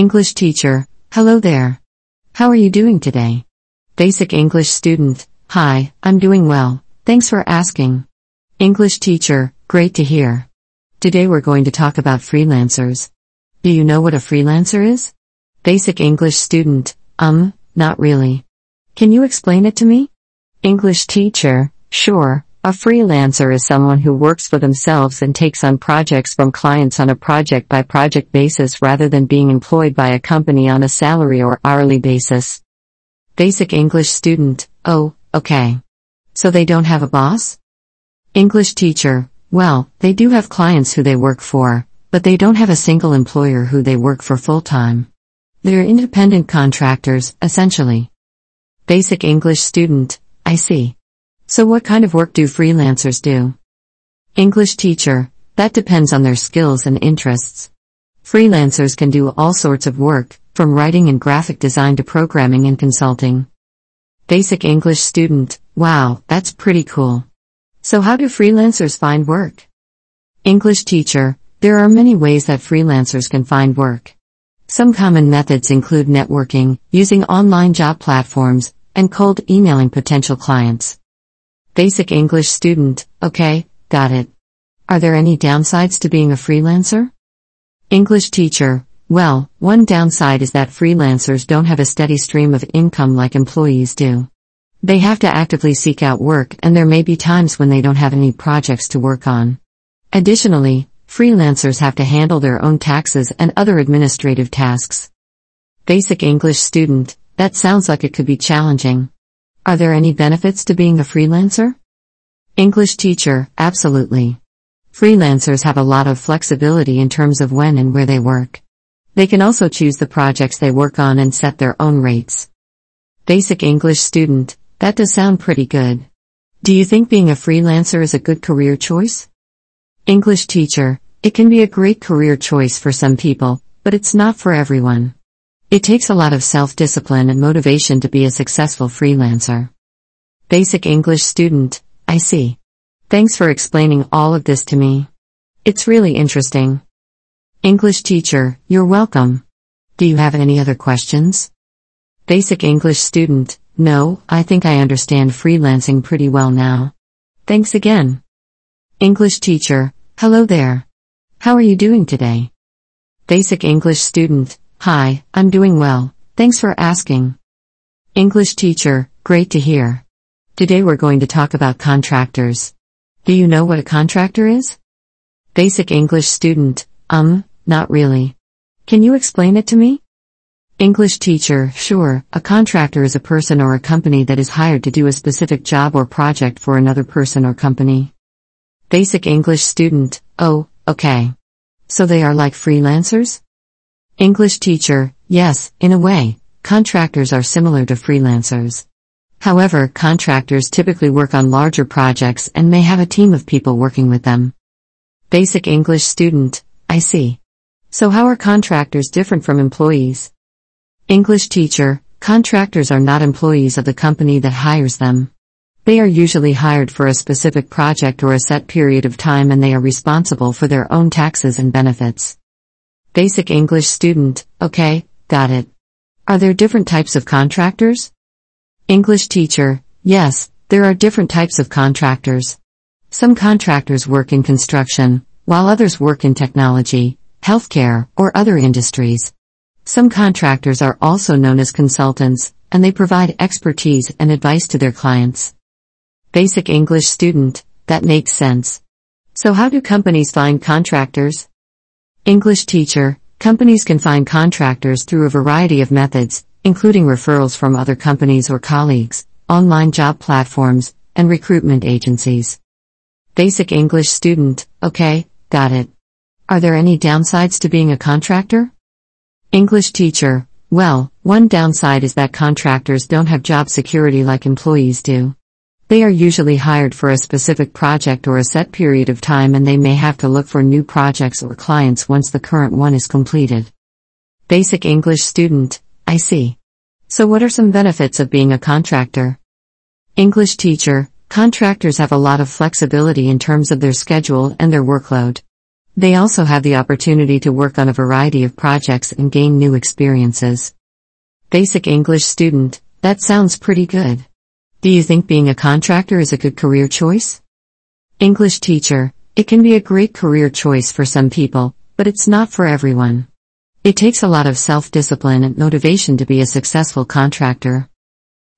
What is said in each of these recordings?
English teacher, hello there. How are you doing today? Basic English student, hi, I'm doing well, thanks for asking. English teacher, great to hear. Today we're going to talk about freelancers. Do you know what a freelancer is? Basic English student, um, not really. Can you explain it to me? English teacher, sure. A freelancer is someone who works for themselves and takes on projects from clients on a project by project basis rather than being employed by a company on a salary or hourly basis. Basic English student, oh, okay. So they don't have a boss? English teacher, well, they do have clients who they work for, but they don't have a single employer who they work for full time. They're independent contractors, essentially. Basic English student, I see. So what kind of work do freelancers do? English teacher, that depends on their skills and interests. Freelancers can do all sorts of work, from writing and graphic design to programming and consulting. Basic English student, wow, that's pretty cool. So how do freelancers find work? English teacher, there are many ways that freelancers can find work. Some common methods include networking, using online job platforms, and cold emailing potential clients. Basic English student, okay, got it. Are there any downsides to being a freelancer? English teacher, well, one downside is that freelancers don't have a steady stream of income like employees do. They have to actively seek out work and there may be times when they don't have any projects to work on. Additionally, freelancers have to handle their own taxes and other administrative tasks. Basic English student, that sounds like it could be challenging. Are there any benefits to being a freelancer? English teacher, absolutely. Freelancers have a lot of flexibility in terms of when and where they work. They can also choose the projects they work on and set their own rates. Basic English student, that does sound pretty good. Do you think being a freelancer is a good career choice? English teacher, it can be a great career choice for some people, but it's not for everyone. It takes a lot of self discipline and motivation to be a successful freelancer. Basic English student, I see. Thanks for explaining all of this to me. It's really interesting. English teacher, you're welcome. Do you have any other questions? Basic English student, no, I think I understand freelancing pretty well now. Thanks again. English teacher, hello there. How are you doing today? Basic English student, Hi, I'm doing well, thanks for asking. English teacher, great to hear. Today we're going to talk about contractors. Do you know what a contractor is? Basic English student, um, not really. Can you explain it to me? English teacher, sure, a contractor is a person or a company that is hired to do a specific job or project for another person or company. Basic English student, oh, okay. So they are like freelancers? English teacher, yes, in a way, contractors are similar to freelancers. However, contractors typically work on larger projects and may have a team of people working with them. Basic English student, I see. So how are contractors different from employees? English teacher, contractors are not employees of the company that hires them. They are usually hired for a specific project or a set period of time and they are responsible for their own taxes and benefits. Basic English student, okay, got it. Are there different types of contractors? English teacher, yes, there are different types of contractors. Some contractors work in construction, while others work in technology, healthcare, or other industries. Some contractors are also known as consultants, and they provide expertise and advice to their clients. Basic English student, that makes sense. So how do companies find contractors? English teacher, companies can find contractors through a variety of methods, including referrals from other companies or colleagues, online job platforms, and recruitment agencies. Basic English student, okay, got it. Are there any downsides to being a contractor? English teacher, well, one downside is that contractors don't have job security like employees do. They are usually hired for a specific project or a set period of time and they may have to look for new projects or clients once the current one is completed. Basic English student, I see. So what are some benefits of being a contractor? English teacher, contractors have a lot of flexibility in terms of their schedule and their workload. They also have the opportunity to work on a variety of projects and gain new experiences. Basic English student, that sounds pretty good. Do you think being a contractor is a good career choice? English teacher, it can be a great career choice for some people, but it's not for everyone. It takes a lot of self-discipline and motivation to be a successful contractor.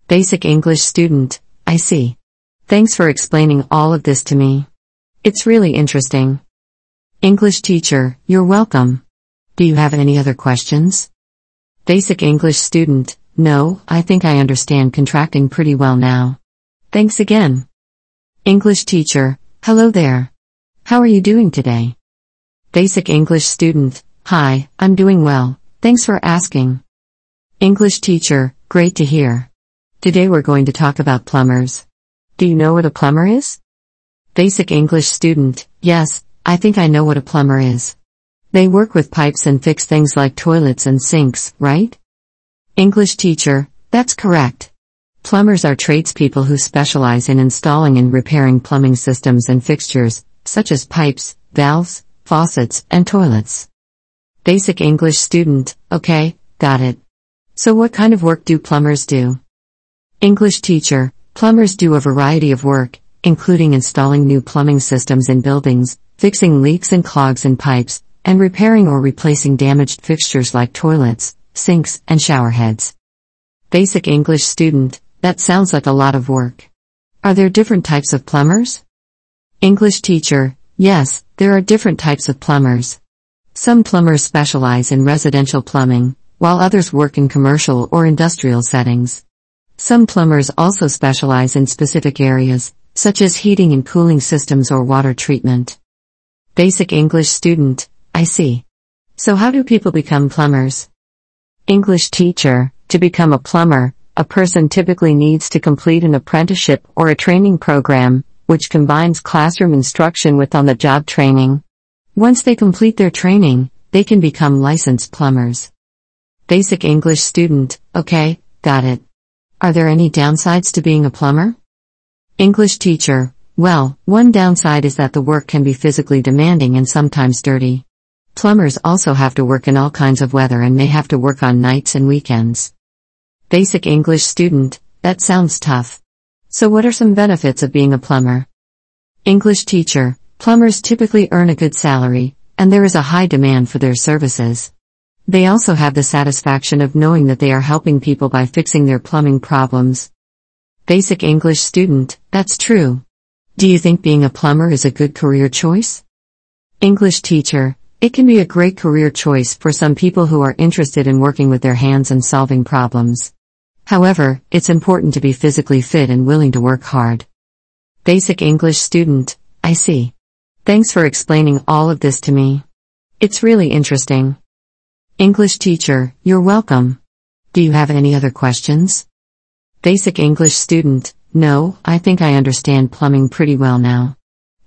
Basic English student, I see. Thanks for explaining all of this to me. It's really interesting. English teacher, you're welcome. Do you have any other questions? Basic English student, no, I think I understand contracting pretty well now. Thanks again. English teacher, hello there. How are you doing today? Basic English student, hi, I'm doing well, thanks for asking. English teacher, great to hear. Today we're going to talk about plumbers. Do you know what a plumber is? Basic English student, yes, I think I know what a plumber is. They work with pipes and fix things like toilets and sinks, right? English teacher, that's correct. Plumbers are tradespeople who specialize in installing and repairing plumbing systems and fixtures, such as pipes, valves, faucets, and toilets. Basic English student, okay, got it. So what kind of work do plumbers do? English teacher, plumbers do a variety of work, including installing new plumbing systems in buildings, fixing leaks and clogs in pipes, and repairing or replacing damaged fixtures like toilets, sinks, and shower heads. Basic English student, that sounds like a lot of work. Are there different types of plumbers? English teacher, yes, there are different types of plumbers. Some plumbers specialize in residential plumbing, while others work in commercial or industrial settings. Some plumbers also specialize in specific areas, such as heating and cooling systems or water treatment. Basic English student, I see. So how do people become plumbers? English teacher, to become a plumber, a person typically needs to complete an apprenticeship or a training program, which combines classroom instruction with on the job training. Once they complete their training, they can become licensed plumbers. Basic English student, okay, got it. Are there any downsides to being a plumber? English teacher, well, one downside is that the work can be physically demanding and sometimes dirty. Plumbers also have to work in all kinds of weather and may have to work on nights and weekends. Basic English student, that sounds tough. So what are some benefits of being a plumber? English teacher, plumbers typically earn a good salary, and there is a high demand for their services. They also have the satisfaction of knowing that they are helping people by fixing their plumbing problems. Basic English student, that's true. Do you think being a plumber is a good career choice? English teacher, it can be a great career choice for some people who are interested in working with their hands and solving problems. However, it's important to be physically fit and willing to work hard. Basic English student, I see. Thanks for explaining all of this to me. It's really interesting. English teacher, you're welcome. Do you have any other questions? Basic English student, no, I think I understand plumbing pretty well now.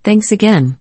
Thanks again.